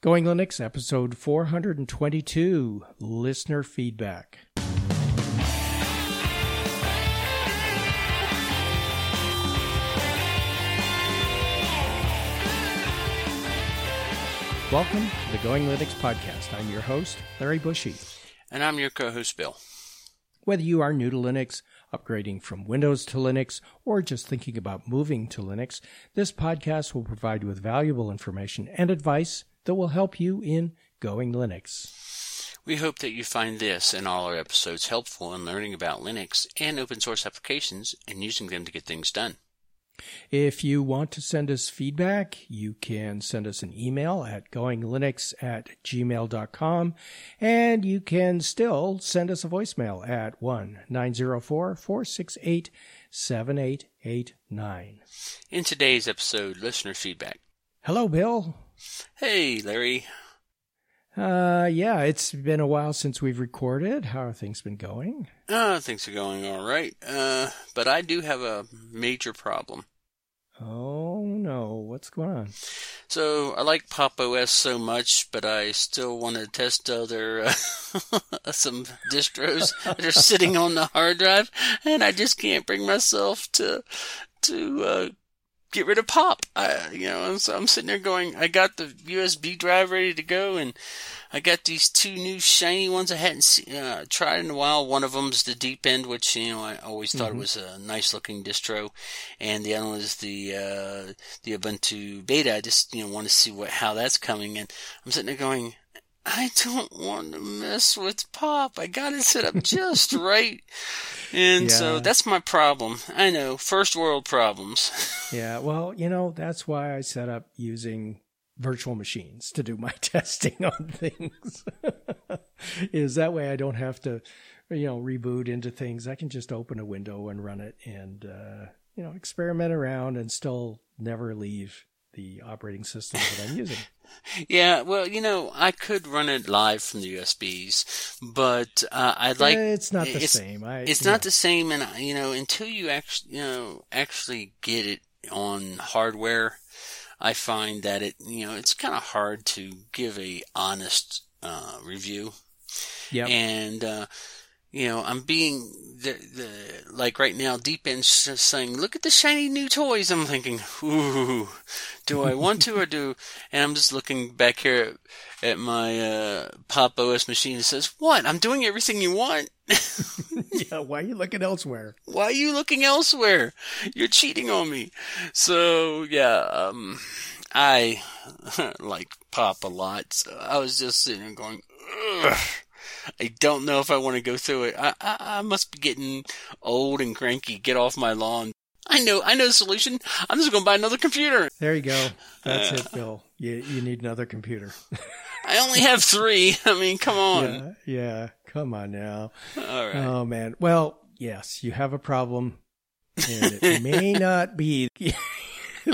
Going Linux, episode 422 Listener Feedback. Welcome to the Going Linux podcast. I'm your host, Larry Bouchard. And I'm your co host, Bill. Whether you are new to Linux, upgrading from Windows to Linux, or just thinking about moving to Linux, this podcast will provide you with valuable information and advice that will help you in going Linux. We hope that you find this and all our episodes helpful in learning about Linux and open source applications and using them to get things done. If you want to send us feedback, you can send us an email at goinglinux at gmail.com and you can still send us a voicemail at 1 904 468 7889. In today's episode, listener feedback. Hello, Bill. Hey, Larry. Uh, yeah, it's been a while since we've recorded. How are things been going? Uh, things are going all right. Uh, but I do have a major problem. Oh no, what's going on? So I like Pop OS so much, but I still want to test other uh, some distros that are sitting on the hard drive, and I just can't bring myself to to uh, get rid of pop. I, you know, so I'm sitting there going, I got the USB drive ready to go, and I got these two new shiny ones I hadn't see, uh, tried in a while. One of them's the Deepin, which you know I always thought mm-hmm. it was a nice looking distro, and the other one is the uh, the Ubuntu Beta. I just you know want to see what how that's coming, and I'm sitting there going, I don't want to mess with pop. I got it set up just right. And yeah. so that's my problem. I know, first world problems. yeah, well, you know, that's why I set up using virtual machines to do my testing on things. Is that way I don't have to, you know, reboot into things. I can just open a window and run it and, uh, you know, experiment around and still never leave the operating system that I'm using. yeah, well, you know, I could run it live from the USBs, but uh, I'd like it's not the it's, same. I, it's not the same, and you know, until you actually, you know, actually get it on hardware, I find that it, you know, it's kind of hard to give a honest uh, review. Yeah, and uh, you know, I'm being the, the like right now, Deepin saying, "Look at the shiny new toys." I'm thinking, "Ooh, do I want to or do?" And I'm just looking back here at, at my uh, Pop OS machine. It says, "What? I'm doing everything you want." yeah, why are you looking elsewhere? Why are you looking elsewhere? You're cheating on me. So yeah, um, I like Pop a lot. So I was just sitting there going. Ugh I don't know if I want to go through it. I, I, I must be getting old and cranky. Get off my lawn. I know, I know the solution. I'm just going to buy another computer. There you go. That's uh, it, Bill. You, you need another computer. I only have three. I mean, come on. Yeah, yeah, come on now. All right. Oh man. Well, yes, you have a problem, and it may not be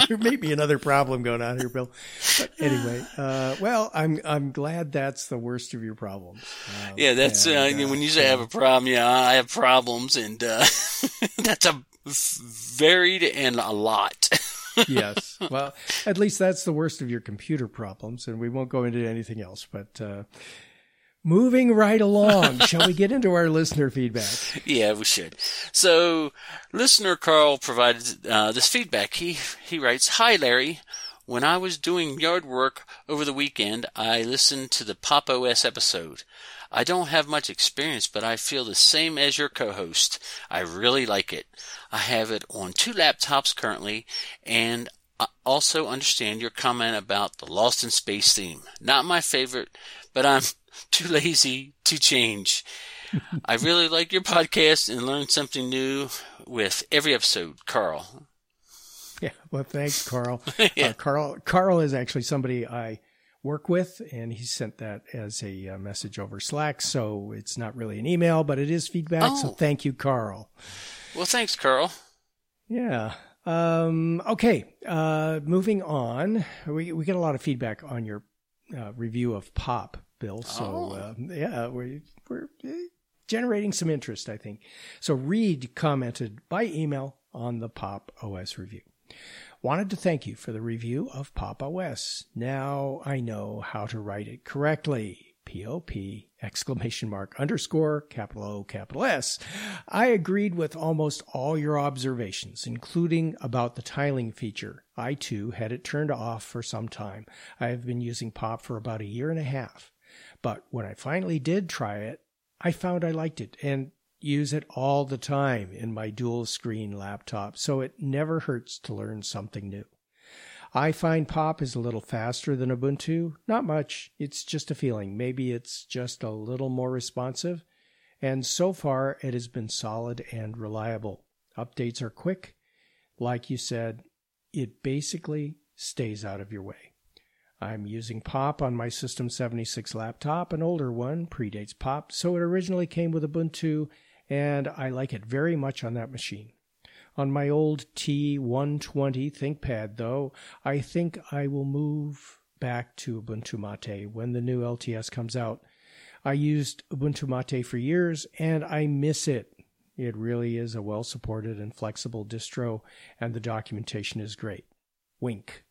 there may be another problem going on here, Bill. But anyway, uh, well, I'm I'm glad that's the worst of your problems. Um, yeah, that's and, uh, when you say I have a problem. Yeah, I have problems, and uh, that's a varied and a lot. yes. Well, at least that's the worst of your computer problems, and we won't go into anything else. But uh, Moving right along, shall we get into our listener feedback? Yeah, we should. So, listener Carl provided uh, this feedback. He he writes, "Hi Larry, when I was doing yard work over the weekend, I listened to the Pop OS episode. I don't have much experience, but I feel the same as your co-host. I really like it. I have it on two laptops currently, and I also understand your comment about the Lost in Space theme. Not my favorite, but I'm too lazy to change. I really like your podcast and learn something new with every episode, Carl. Yeah, well, thanks, Carl. yeah. uh, Carl, Carl is actually somebody I work with, and he sent that as a uh, message over Slack. So it's not really an email, but it is feedback. Oh. So thank you, Carl. Well, thanks, Carl. Yeah. Um, okay. Uh, moving on, we we get a lot of feedback on your uh, review of Pop Bill. So oh. uh, yeah, we're we're generating some interest, I think. So Reid commented by email on the Pop OS review. Wanted to thank you for the review of Pop! OS. Now I know how to write it correctly. POP exclamation mark underscore capital O capital S. I agreed with almost all your observations, including about the tiling feature. I too had it turned off for some time. I have been using Pop for about a year and a half. But when I finally did try it, I found I liked it and use it all the time in my dual screen laptop, so it never hurts to learn something new. I find Pop is a little faster than Ubuntu. Not much. It's just a feeling. Maybe it's just a little more responsive. And so far, it has been solid and reliable. Updates are quick. Like you said, it basically stays out of your way. I'm using Pop on my System 76 laptop, an older one, predates Pop, so it originally came with Ubuntu, and I like it very much on that machine. On my old T120 ThinkPad, though, I think I will move back to Ubuntu Mate when the new LTS comes out. I used Ubuntu Mate for years and I miss it. It really is a well supported and flexible distro, and the documentation is great. Wink.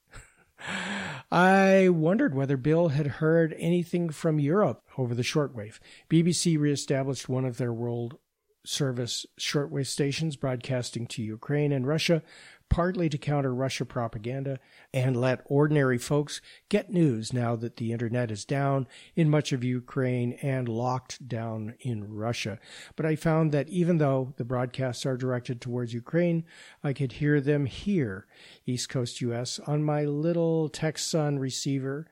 I wondered whether Bill had heard anything from Europe over the shortwave. BBC reestablished one of their world service shortwave stations broadcasting to Ukraine and Russia, partly to counter Russia propaganda and let ordinary folks get news now that the internet is down in much of Ukraine and locked down in Russia. But I found that even though the broadcasts are directed towards Ukraine, I could hear them here, East Coast US, on my little Tecsun receiver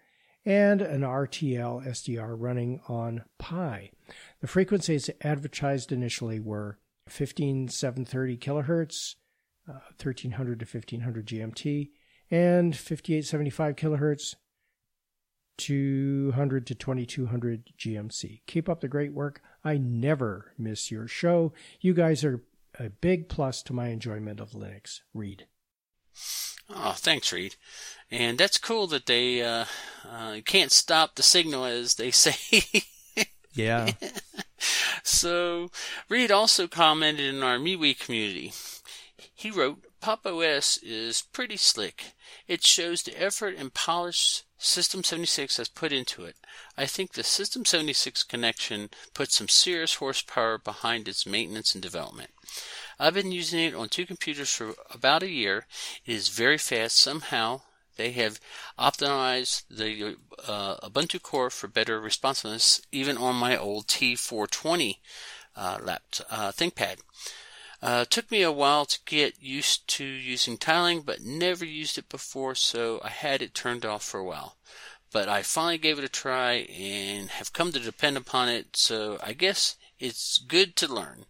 and an RTL SDR running on Pi. The frequencies advertised initially were 15730 kilohertz, uh, 1300 to 1500 GMT, and 5875 kilohertz, 200 to 2200 GMC. Keep up the great work. I never miss your show. You guys are a big plus to my enjoyment of Linux. Reid. Oh, thanks, Reid. And that's cool that they uh, uh, can't stop the signal, as they say. yeah. so, Reid also commented in our MeWe community. He wrote, Pop! OS is pretty slick. It shows the effort and polish System 76 has put into it. I think the System 76 connection puts some serious horsepower behind its maintenance and development. I've been using it on two computers for about a year. It is very fast. Somehow they have optimized the uh, Ubuntu core for better responsiveness, even on my old T420 uh, laptop, uh, ThinkPad. Uh, took me a while to get used to using tiling, but never used it before, so I had it turned off for a while. But I finally gave it a try and have come to depend upon it, so I guess it's good to learn.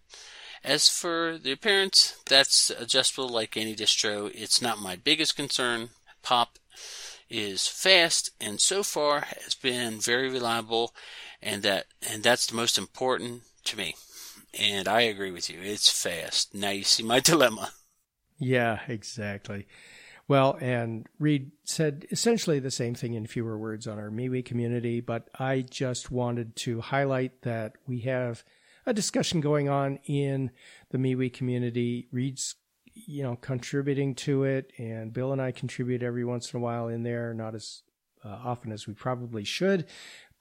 As for the appearance, that's adjustable like any distro. It's not my biggest concern. Pop is fast and so far has been very reliable and that and that's the most important to me. And I agree with you. It's fast. Now you see my dilemma. Yeah, exactly. Well, and Reid said essentially the same thing in fewer words on our MeWe community, but I just wanted to highlight that we have a discussion going on in the MeWe community. Reid's, you know, contributing to it, and Bill and I contribute every once in a while in there, not as uh, often as we probably should,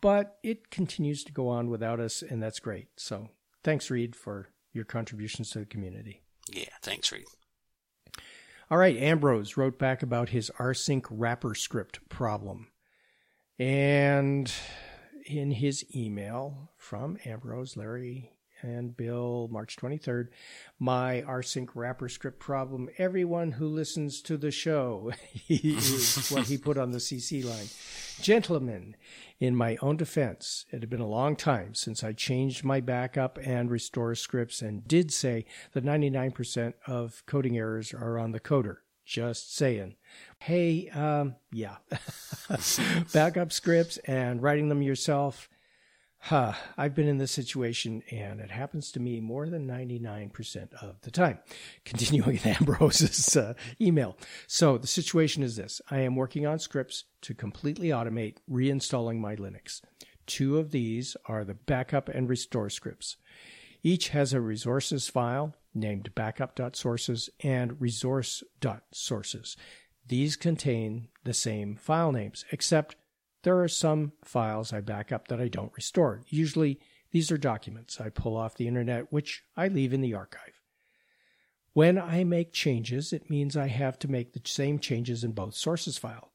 but it continues to go on without us, and that's great. So thanks, Reid, for your contributions to the community. Yeah, thanks, Reid. All right, Ambrose wrote back about his rsync wrapper script problem. And in his email from Ambrose, Larry, and Bill, March 23rd, my rsync wrapper script problem. Everyone who listens to the show is what he put on the CC line. Gentlemen, in my own defense, it had been a long time since I changed my backup and restore scripts and did say that 99% of coding errors are on the coder. Just saying. Hey, um, yeah. backup scripts and writing them yourself Huh, I've been in this situation and it happens to me more than 99% of the time. Continuing Ambrose's uh, email. So the situation is this. I am working on scripts to completely automate reinstalling my Linux. Two of these are the backup and restore scripts. Each has a resources file named backup.sources and resource.sources. these contain the same file names, except there are some files I back up that I don't restore. Usually these are documents I pull off the internet, which I leave in the archive. When I make changes, it means I have to make the same changes in both sources file,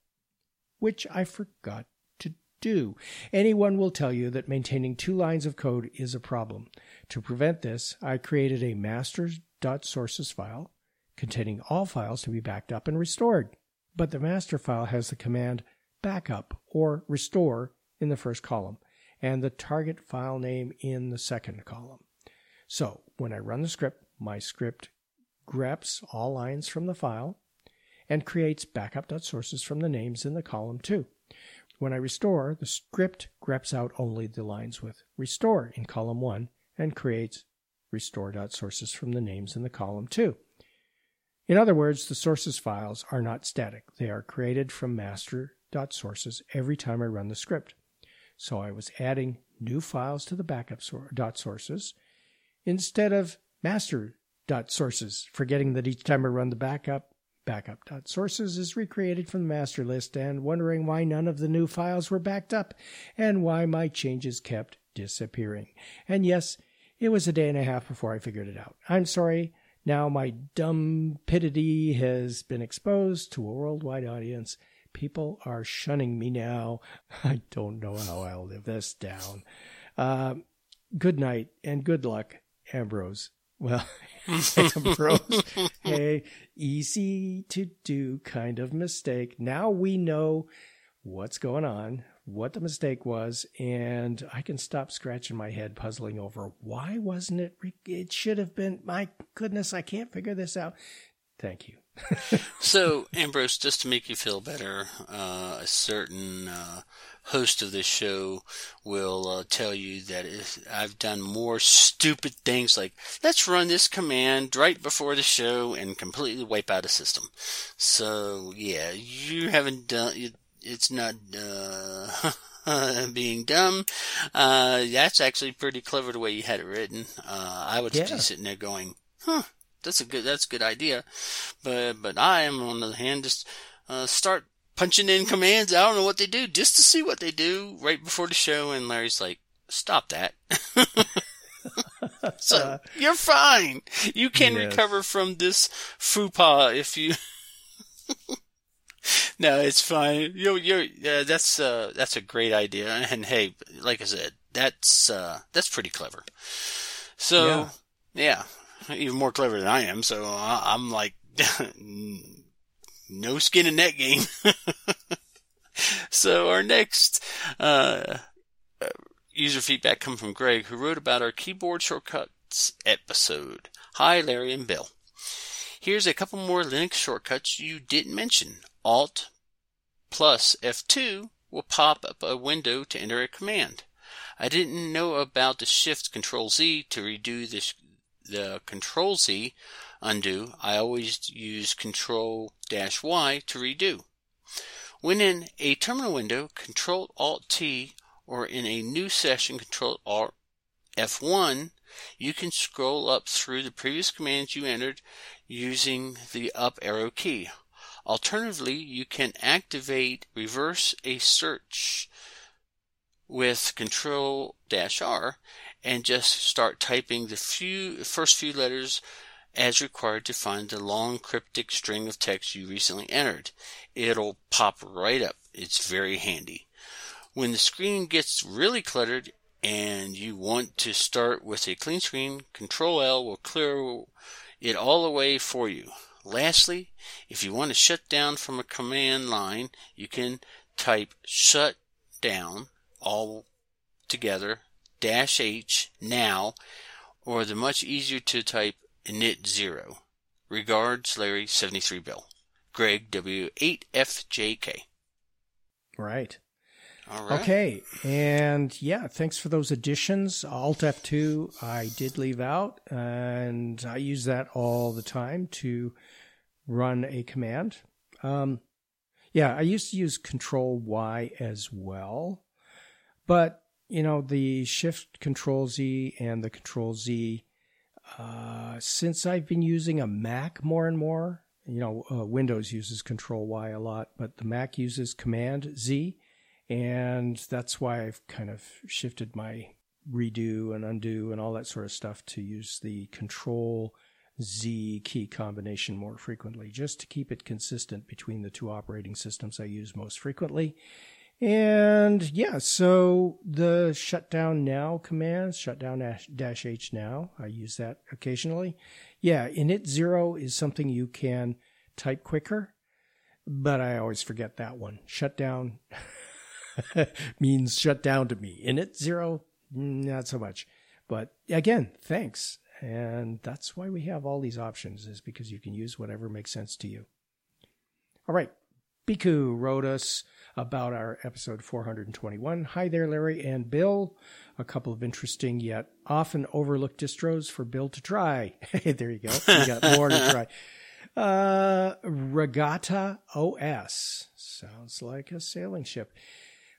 which I forgot to do. Anyone will tell you that maintaining two lines of code is a problem. To prevent this, I created a master.sources file containing all files to be backed up and restored. But the master file has the command backup or restore in the first column and the target file name in the second column. So when I run the script, my script greps all lines from the file and creates backup.sources from the names in the column 2. When I restore, the script greps out only the lines with restore in column 1 and creates restore.sources from the names in the column 2. In other words, the sources files are not static. They are created from master.sources every time I run the script. So I was adding new files to the backup sources instead of master dot sources, forgetting that each time I run the backup, backup dot sources is recreated from the master list and wondering why none of the new files were backed up and why my changes kept disappearing. And yes, it was a day and a half before I figured it out. I'm sorry. Now my dumb pitity has been exposed to a worldwide audience People are shunning me now. I don't know how I'll live this down. Uh, good night and good luck, Ambrose. Well, Ambrose, hey, easy to do kind of mistake. Now we know what's going on, what the mistake was, and I can stop scratching my head puzzling over why wasn't it? Re- it should have been. My goodness, I can't figure this out. Thank you. So, Ambrose, just to make you feel better, uh, a certain uh, host of this show will uh, tell you that I've done more stupid things like let's run this command right before the show and completely wipe out a system. So, yeah, you haven't done it, it's not. Uh, being dumb. Uh, that's actually pretty clever the way you had it written. Uh, I would yeah. be sitting there going, huh, that's a good that's a good idea. But but I am on the other hand just uh, start punching in commands. I don't know what they do just to see what they do right before the show. And Larry's like, "Stop that." so uh, you're fine. You can yes. recover from this faux pas if you. no, it's fine. You you're yeah, that's uh that's a great idea. And hey, like I said, that's uh that's pretty clever. So yeah, yeah even more clever than I am. So I'm like, no skin in that game. so our next uh, user feedback come from Greg, who wrote about our keyboard shortcuts episode. Hi, Larry and Bill. Here's a couple more Linux shortcuts you didn't mention. Alt plus F2 will pop up a window to enter a command. I didn't know about the Shift Control Z to redo the the Control Z undo, I always use Control Dash Y to redo. When in a terminal window, Control Alt T or in a new session, Control Alt F1, you can scroll up through the previous commands you entered using the up arrow key. Alternatively, you can activate reverse a search with Control R and just start typing the few first few letters as required to find the long cryptic string of text you recently entered. It'll pop right up. It's very handy. When the screen gets really cluttered and you want to start with a clean screen, Control L will clear it all away for you. Lastly, if you want to shut down from a command line, you can type shut down all together dash H now, or the much easier to type init zero. Regards, Larry 73 Bill. Greg W8FJK. Right. All right. Okay. And yeah, thanks for those additions. Alt F2 I did leave out and I use that all the time to run a command. Um, yeah, I used to use Control Y as well, but you know, the Shift Control Z and the Control Z, uh, since I've been using a Mac more and more, you know, uh, Windows uses Control Y a lot, but the Mac uses Command Z, and that's why I've kind of shifted my redo and undo and all that sort of stuff to use the Control Z key combination more frequently, just to keep it consistent between the two operating systems I use most frequently. And yeah, so the shutdown now command, shutdown dash H now, I use that occasionally. Yeah, init zero is something you can type quicker, but I always forget that one. Shutdown means shut down to me. Init zero, not so much. But again, thanks. And that's why we have all these options is because you can use whatever makes sense to you. All right. Bhikhu wrote us about our episode 421. Hi there, Larry and Bill. A couple of interesting yet often overlooked distros for Bill to try. Hey, there you go. You got more to try. Uh, Regata OS sounds like a sailing ship.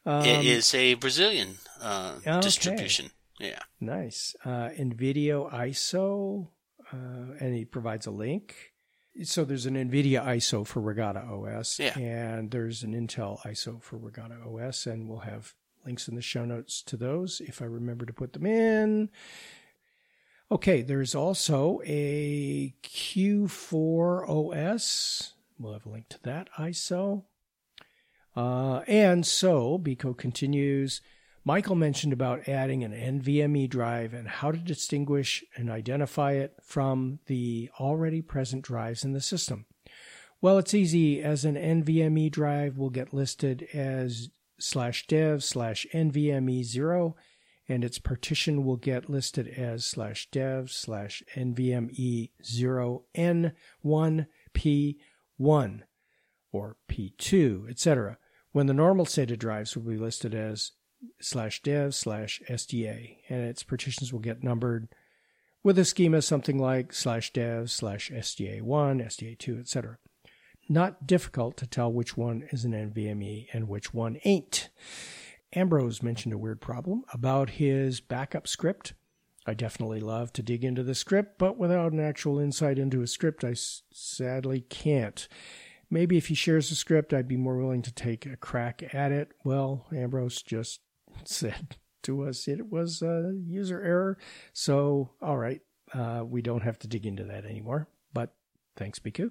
Um, it is a Brazilian uh, okay. distribution. Yeah. Nice. Uh, NVIDIA ISO, uh, and he provides a link. So there's an NVIDIA ISO for Regata OS, yeah. and there's an Intel ISO for Regata OS, and we'll have links in the show notes to those if I remember to put them in. Okay, there's also a Q4 OS. We'll have a link to that ISO. Uh, and so, Bhikhu continues. Michael mentioned about adding an NVMe drive and how to distinguish and identify it from the already present drives in the system. Well, it's easy as an NVMe drive will get listed as slash dev slash NVMe zero and its partition will get listed as slash dev slash NVMe zero N1 P1 or P2, etc. When the normal of drives will be listed as slash dev slash SDA, and its partitions will get numbered with a schema something like slash dev slash SDA1, SDA2, etc. Not difficult to tell which one is an NVMe and which one ain't. Ambrose mentioned a weird problem about his backup script. I definitely love to dig into the script, but without an actual insight into a script, I sadly can't. Maybe if he shares the script, I'd be more willing to take a crack at it. Well, Ambrose just said to us it was a user error. So, all right, uh, we don't have to dig into that anymore. But thanks, Bhikhu.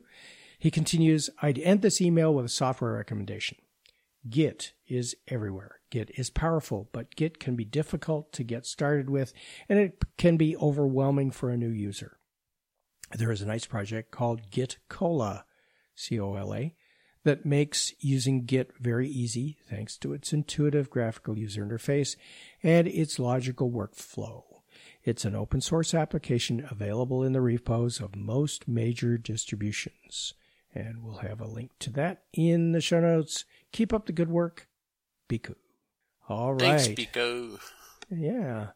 He continues I'd end this email with a software recommendation. Git is everywhere. Git is powerful, but Git can be difficult to get started with, and it can be overwhelming for a new user. There is a nice project called Git Cola, C O L A, that makes using Git very easy thanks to its intuitive graphical user interface and its logical workflow. It's an open source application available in the repos of most major distributions. And we'll have a link to that in the show notes. Keep up the good work. Bhikhu. All right. Thanks, Bhikhu. Yeah.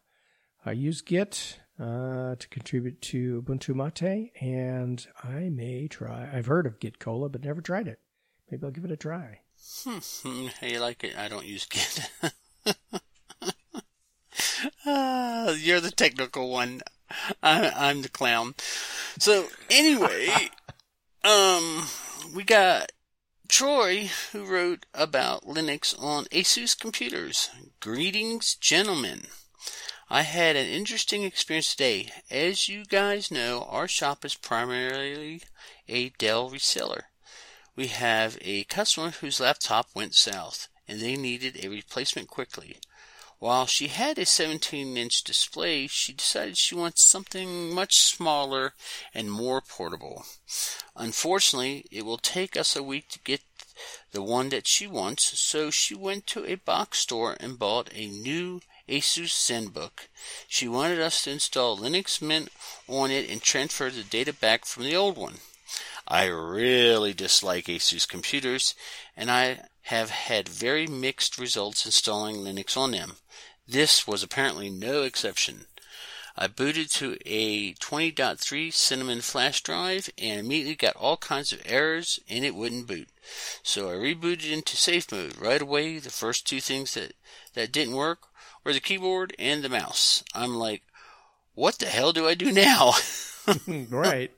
I use Git uh, to contribute to Ubuntu Mate, and I may try. I've heard of Git Cola, but never tried it. Maybe I'll give it a try. Hmm. Hey, you like it? I don't use Git. uh, you're the technical one. I, I'm the clown. So anyway, um, we got Troy who wrote about Linux on Asus computers. Greetings, gentlemen. I had an interesting experience today. As you guys know, our shop is primarily a Dell reseller we have a customer whose laptop went south and they needed a replacement quickly. While she had a 17 inch display, she decided she wants something much smaller and more portable. Unfortunately, it will take us a week to get the one that she wants, so she went to a box store and bought a new Asus ZenBook. She wanted us to install Linux Mint on it and transfer the data back from the old one. I really dislike Asus computers, and I have had very mixed results installing Linux on them. This was apparently no exception. I booted to a 20.3 Cinnamon flash drive and immediately got all kinds of errors and it wouldn't boot. So I rebooted into safe mode right away. The first two things that, that didn't work were the keyboard and the mouse. I'm like, what the hell do I do now? right.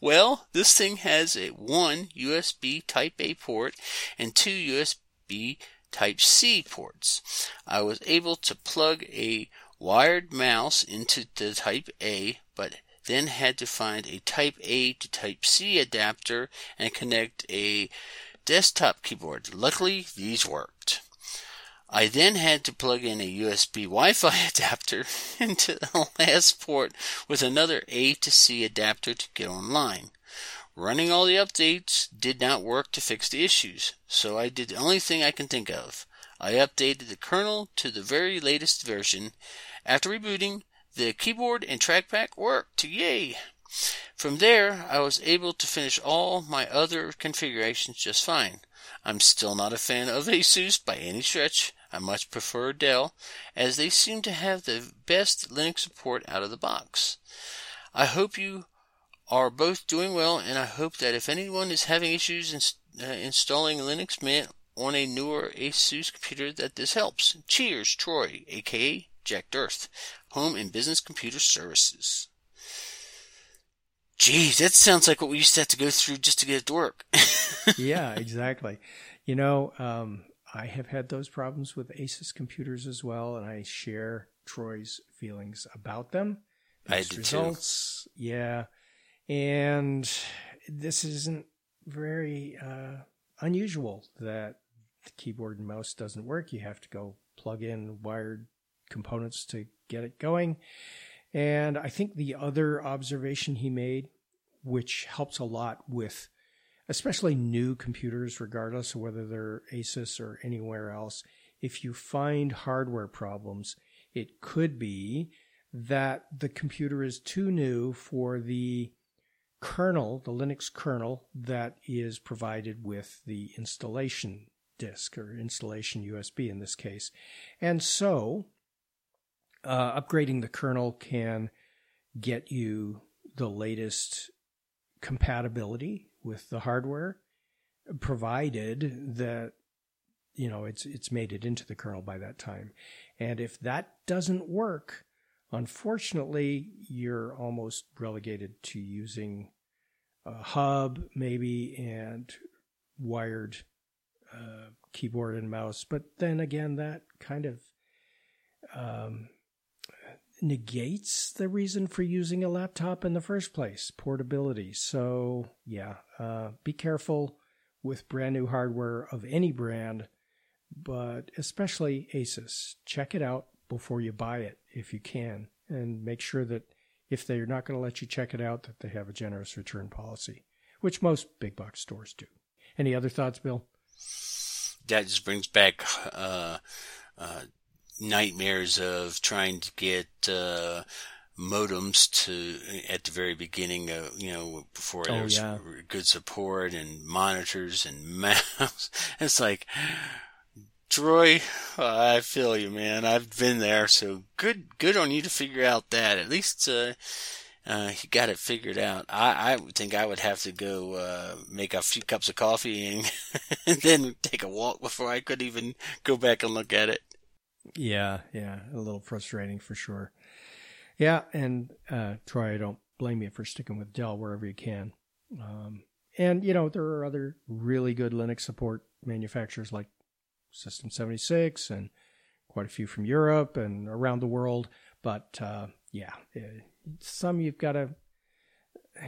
Well, this thing has a one USB Type A port and two USB Type C ports. I was able to plug a wired mouse into the Type A, but then had to find a Type A to Type C adapter and connect a desktop keyboard. Luckily, these worked. I then had to plug in a USB Wi-Fi adapter into the last port with another A to C adapter to get online. Running all the updates did not work to fix the issues, so I did the only thing I can think of. I updated the kernel to the very latest version. After rebooting, the keyboard and trackpad worked. Yay! From there, I was able to finish all my other configurations just fine. I'm still not a fan of ASUS by any stretch. I much prefer Dell, as they seem to have the best Linux support out of the box. I hope you are both doing well, and I hope that if anyone is having issues in, uh, installing Linux Mint on a newer ASUS computer, that this helps. Cheers, Troy, aka Jack Dirth, Home and Business Computer Services. Geez, that sounds like what we used to have to go through just to get it to work. yeah, exactly. You know, um, I have had those problems with Asus computers as well, and I share Troy's feelings about them. I do results, too. yeah, and this isn't very uh, unusual that the keyboard and mouse doesn't work. You have to go plug in wired components to get it going. And I think the other observation he made, which helps a lot with especially new computers, regardless of whether they're Asus or anywhere else, if you find hardware problems, it could be that the computer is too new for the kernel, the Linux kernel that is provided with the installation disk or installation USB in this case. And so, uh, upgrading the kernel can get you the latest compatibility with the hardware, provided that you know it's it's made it into the kernel by that time. And if that doesn't work, unfortunately, you're almost relegated to using a hub maybe and wired uh, keyboard and mouse. But then again, that kind of um, negates the reason for using a laptop in the first place portability. So, yeah, uh, be careful with brand new hardware of any brand, but especially Asus. Check it out before you buy it if you can, and make sure that if they're not going to let you check it out, that they have a generous return policy, which most big box stores do. Any other thoughts, Bill? That just brings back uh, uh, nightmares of trying to get uh, modems to at the very beginning of you know before there oh, was yeah. good support and monitors and mouse. it's like Troy, I feel you, man. I've been there, so good, good on you to figure out that. At least, uh, uh, you got it figured out. I, I think I would have to go, uh, make a few cups of coffee and, and then take a walk before I could even go back and look at it. Yeah, yeah, a little frustrating for sure. Yeah, and uh, Troy, I don't blame you for sticking with Dell wherever you can. Um, and you know there are other really good Linux support manufacturers like System 76 and quite a few from Europe and around the world. But uh, yeah, eh, some you've got to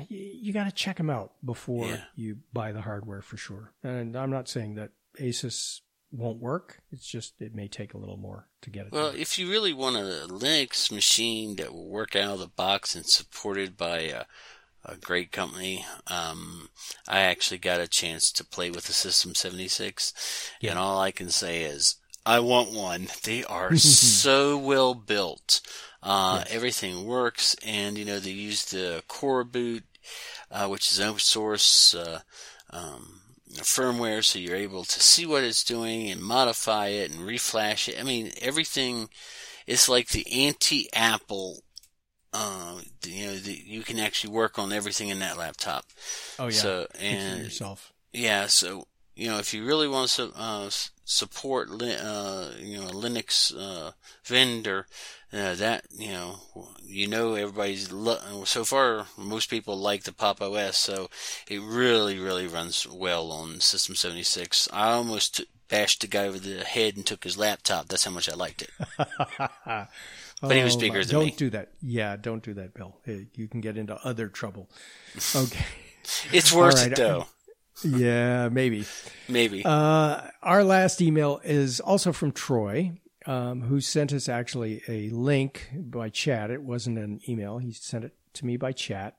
you got to check them out before yeah. you buy the hardware for sure. And I'm not saying that Asus won't work. It's just it may take a little more to get it. Well, done. if you really want a Linux machine that will work out of the box and supported by a, a great company, um, I actually got a chance to play with the System 76, yeah. and all I can say is I want one. They are so well built. Uh, yes. Everything works, and you know they use the Coreboot, uh, which is open source. Uh, um, firmware so you're able to see what it's doing and modify it and reflash it. I mean, everything is like the anti-Apple. Uh, you know, the, you can actually work on everything in that laptop. Oh yeah. So and yourself. Yeah. So you know, if you really want to uh, support uh, you know a Linux uh, vendor, uh, that you know, you know, everybody's lo- so far. Most people like the Pop OS, so it really, really runs well on System 76. I almost t- bashed the guy over the head and took his laptop. That's how much I liked it. but he was Oh, bigger my- than don't me. do that. Yeah, don't do that, Bill. You can get into other trouble. Okay. It's worth right, it though. yeah, maybe. Maybe. Uh, our last email is also from Troy, um, who sent us actually a link by chat. It wasn't an email. He sent it to me by chat.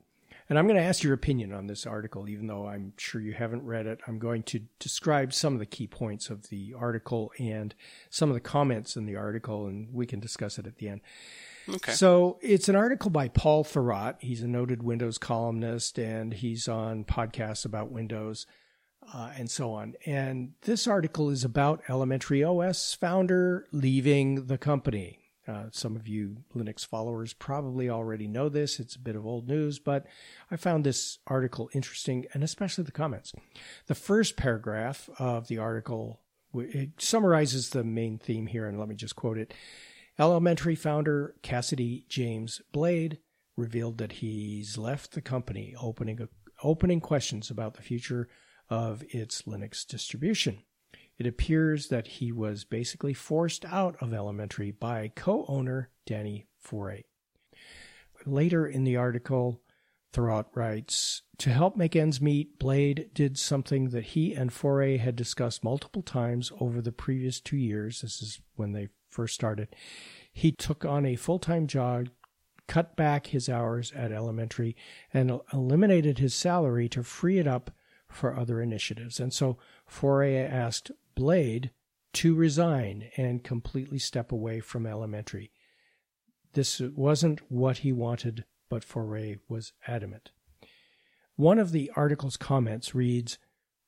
And I'm going to ask your opinion on this article, even though I'm sure you haven't read it. I'm going to describe some of the key points of the article and some of the comments in the article, and we can discuss it at the end. okay. So it's an article by Paul Thurrott. He's a noted Windows columnist and he's on podcasts about Windows uh, and so on. And this article is about Elementary OS founder leaving the company. Uh, some of you Linux followers probably already know this. It's a bit of old news, but I found this article interesting and especially the comments. The first paragraph of the article it summarizes the main theme here, and let me just quote it. Elementary founder Cassidy James Blaede revealed that he's left the company, opening opening questions about the future of its Linux distribution. It appears that he was basically forced out of Elementary by co-owner Danny Foré. Later in the article, Thurrott writes, to help make ends meet, Blaede did something that he and Foré had discussed multiple times over the previous two years. This is when they first started. He took on a full-time job, cut back his hours at elementary, and eliminated his salary to free it up for other initiatives. And so Foré asked Blaede to resign and completely step away from elementary. This wasn't what he wanted, but Foré was adamant. One of the article's comments reads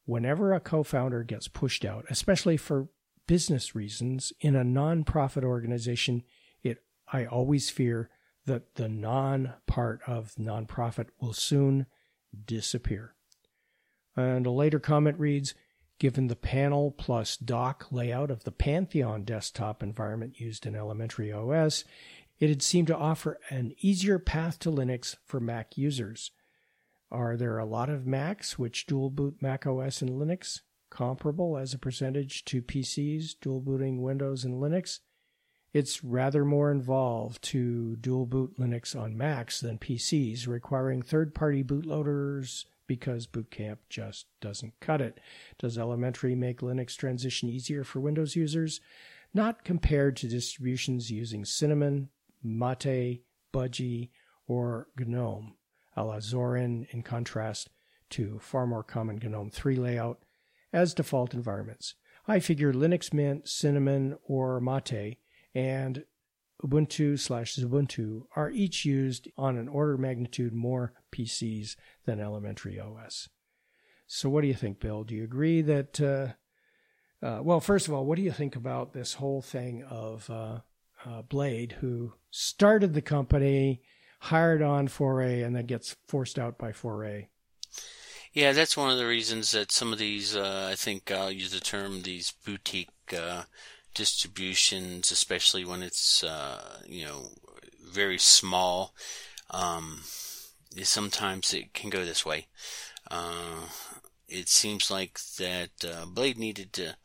Whenever a co founder gets pushed out, especially for business reasons in a non-profit organization, it I always fear that the non part of nonprofit will soon disappear. And a later comment reads Given the panel plus dock layout of the Pantheon desktop environment used in elementary OS, it had seemed to offer an easier path to Linux for Mac users. Are there a lot of Macs which dual boot Mac OS and Linux, comparable as a percentage to PCs dual booting Windows and Linux? It's rather more involved to dual boot Linux on Macs than PCs, requiring third party bootloaders because Boot Camp just doesn't cut it. Does Elementary make Linux transition easier for Windows users? Not compared to distributions using Cinnamon, Mate, Budgie, or GNOME, a la Zorin in contrast to far more common GNOME 3 layout as default environments. I figure Linux Mint, Cinnamon, or Mate and Ubuntu slash Ubuntu are each used on an order of magnitude more PCs than elementary OS. So, what do you think, Bill? Do you agree that? Uh, uh, well, first of all, what do you think about this whole thing of uh, uh, Blaede, who started the company, hired on Foré, and then gets forced out by Foré? Yeah, that's one of the reasons that some of these, uh, I think I'll use the term, these boutique uh, distributions, especially when it's, you know, very small, um, sometimes it can go this way. Uh, it seems like that uh, Blaede needed to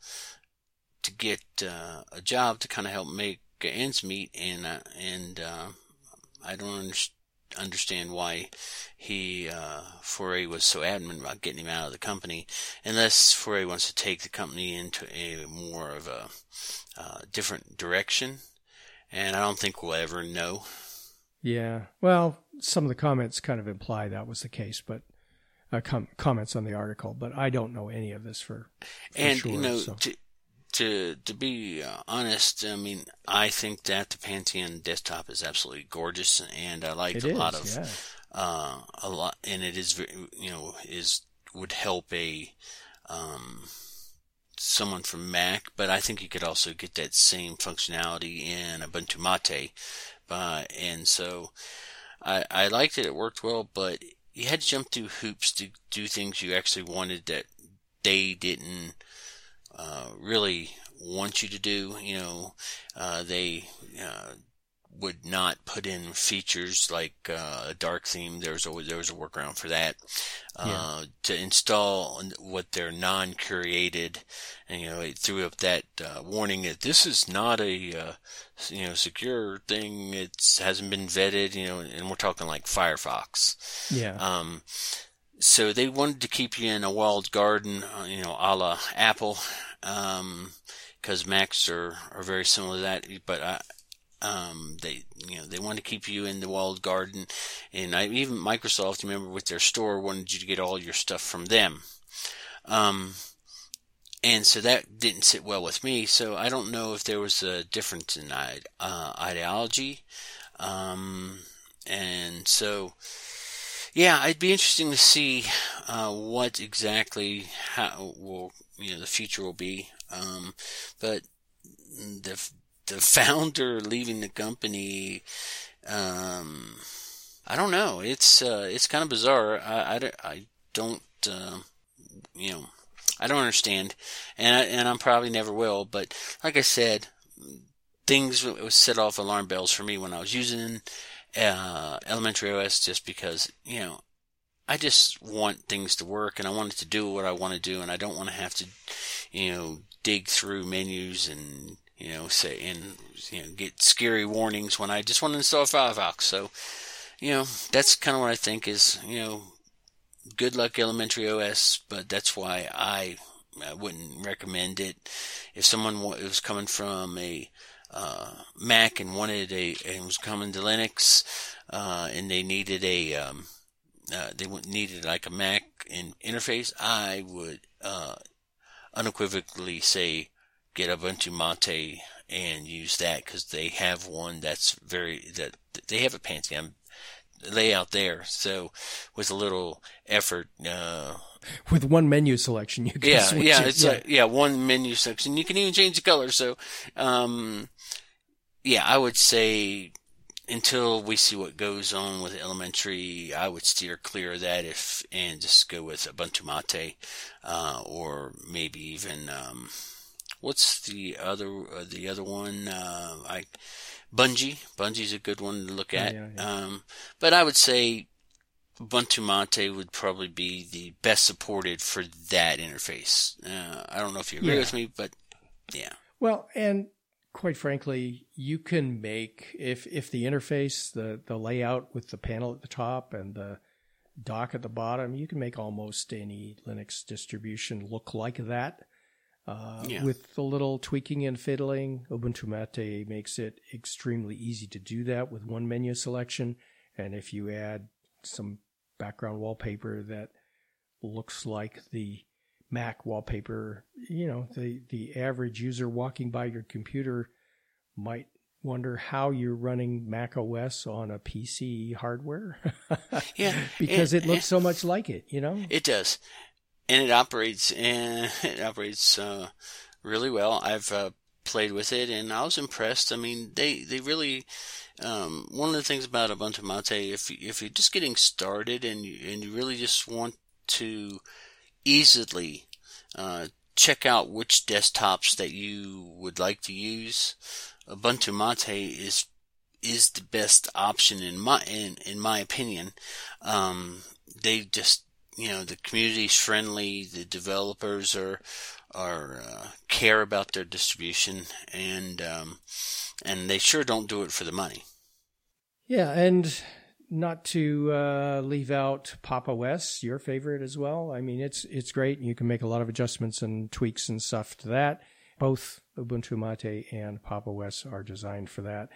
to get uh, a job to kind of help make ends meet, and uh, and uh, I don't understand why he uh, Foré was so adamant about getting him out of the company, unless Foré wants to take the company into a more of a different direction, and I don't think we'll ever know. Yeah. Well, some of the comments kind of imply that was the case, but uh, com- comments on the article, but I don't know any of this for, for and sure. you know, so. to to to be uh, honest, I mean, I think that the Pantheon desktop is absolutely gorgeous, and I like It a is, lot of yeah. uh, a lot, and it is you know is would help a um, someone from Mac, but I think you could also get that same functionality in Ubuntu Mate, uh, and so I I liked it. It worked well, but you had to jump through hoops to do things you actually wanted that they didn't uh, really want you to do. You know, uh, they uh, would not put in features like uh, a dark theme. There was a there was a workaround for that. Uh, To install what they're non-curated, and you know it threw up that uh, warning that this is not a uh, you know secure thing. It hasn't been vetted. You know, and we're talking like Firefox. Yeah. Um, so they wanted to keep you in a walled garden, uh, you know, a la Apple, Um, because Macs are, are very similar to that. But I, um, they, you know, they want to keep you in the walled garden, and I, even Microsoft, remember with their store, wanted you to get all your stuff from them. Um, and so that didn't sit well with me. So I don't know if there was a difference in uh, ideology. Um, and so, yeah, it'd be interesting to see uh, what exactly how will you know the future will be. Um, but the the founder leaving the company, um, I don't know. It's uh, it's kind of bizarre. I, I, I don't uh, you know I don't understand, and I, and I'm probably never will. But like I said, things set off alarm bells for me when I was using uh, Elementary OS just because you know I just want things to work and I want it to do what I want to do and I don't want to have to you know dig through menus and you know, say and you know get scary warnings when I just want to install Firefox. So, you know, that's kind of what I think is you know, good luck elementary OS, but that's why I, I wouldn't recommend it. If someone was coming from a uh, Mac and wanted a and was coming to Linux, uh, and they needed a um, uh, they needed like a Mac in interface, I would uh, unequivocally say get Ubuntu Mate and use that because they have one that's very that they have a Pantheon layout there. So with a little effort, uh, with one menu selection, you can yeah yeah it. it's yeah. yeah one menu section. You can even change the color. So um, yeah, I would say until we see what goes on with elementary, I would steer clear of that if and just go with Ubuntu Mate uh, or maybe even. Um, what's the other uh, the other one? Uh, I Budgie. Budgie's a good one to look at. Yeah, yeah. Um, but I would say Ubuntu Mate would probably be the best supported for that interface. Uh, I don't know if you agree yeah. with me, but yeah. Well, and quite frankly, you can make if if the interface, the the layout with the panel at the top and the dock at the bottom, you can make almost any Linux distribution look like that. Uh, yeah. With a little tweaking and fiddling, Ubuntu Mate makes it extremely easy to do that with one menu selection. And if you add some background wallpaper that looks like the Mac wallpaper, you know, the, the average user walking by your computer might wonder how you're running Mac OS on a PC hardware. yeah. because it, it looks so much like it, you know? It does and it operates and it operates uh, really well. I've uh, played with it and I was impressed. I mean, they they really um, one of the things about Ubuntu Mate, if if you're just getting started and you, and you really just want to easily uh, check out which desktops that you would like to use, Ubuntu Mate is is the best option in my in in my opinion. Um, they just you know the community's friendly, the developers are are uh, care about their distribution, and um, and they sure don't do it for the money. Yeah, and not to uh, leave out Pop!_OS, your favorite as well. I mean, it's it's great. You can make a lot of adjustments and tweaks and stuff to that. Both Ubuntu Mate and Pop!_OS are designed for that,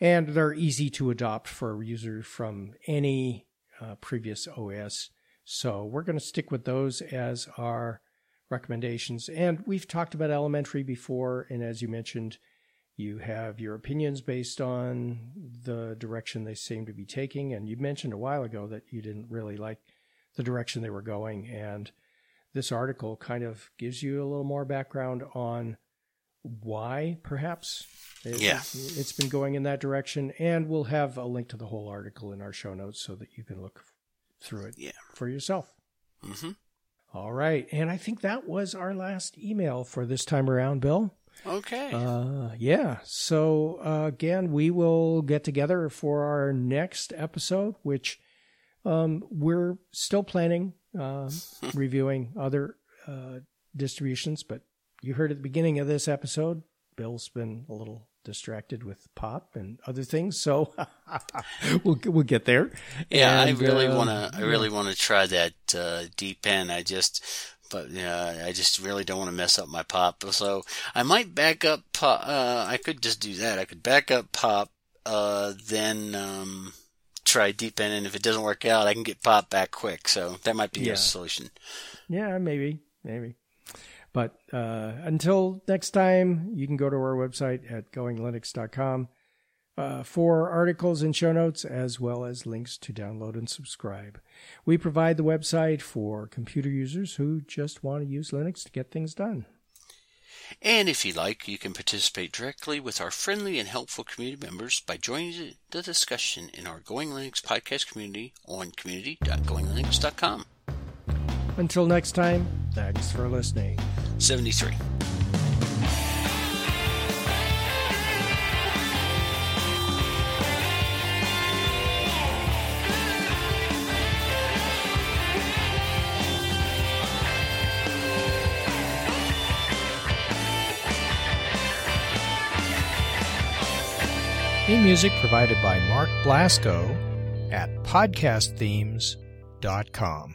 and they're easy to adopt for a user from any uh, previous OS. So we're going to stick with those as our recommendations. And we've talked about elementary before. And as you mentioned, you have your opinions based on the direction they seem to be taking. And you mentioned a while ago that you didn't really like the direction they were going. And this article kind of gives you a little more background on why perhaps it, yeah. it's been going in that direction. And we'll have a link to the whole article in our show notes so that you can look through it yeah. for yourself. Mm-hmm. All right. And I think that was our last email for this time around, Bill. Okay. Uh, yeah. So uh, again, we will get together for our next episode, which um, we're still planning uh, reviewing other uh, distributions. But you heard at the beginning of this episode, Bill's been a little distracted with pop and other things, so we'll we'll get there. yeah, And, I really uh, want to. I really want to try that uh, Deepin. I just, but yeah, I just really don't want to mess up my pop. So I might back up pop. Uh, I could just do that. I could back up pop, uh, then um, try Deepin, and if it doesn't work out, I can get pop back quick. So that might be Yeah. a solution. Yeah, maybe, maybe. But uh, until next time, you can go to our website at goinglinux.com uh, for articles and show notes, as well as links to download and subscribe. We provide the website for computer users who just want to use Linux to get things done. And if you like, you can participate directly with our friendly and helpful community members by joining the discussion in our Going Linux podcast community on community.goinglinux.com. Until next time, thanks for listening. 73. Theme music provided by Mark Blasco at podcastthemes.com.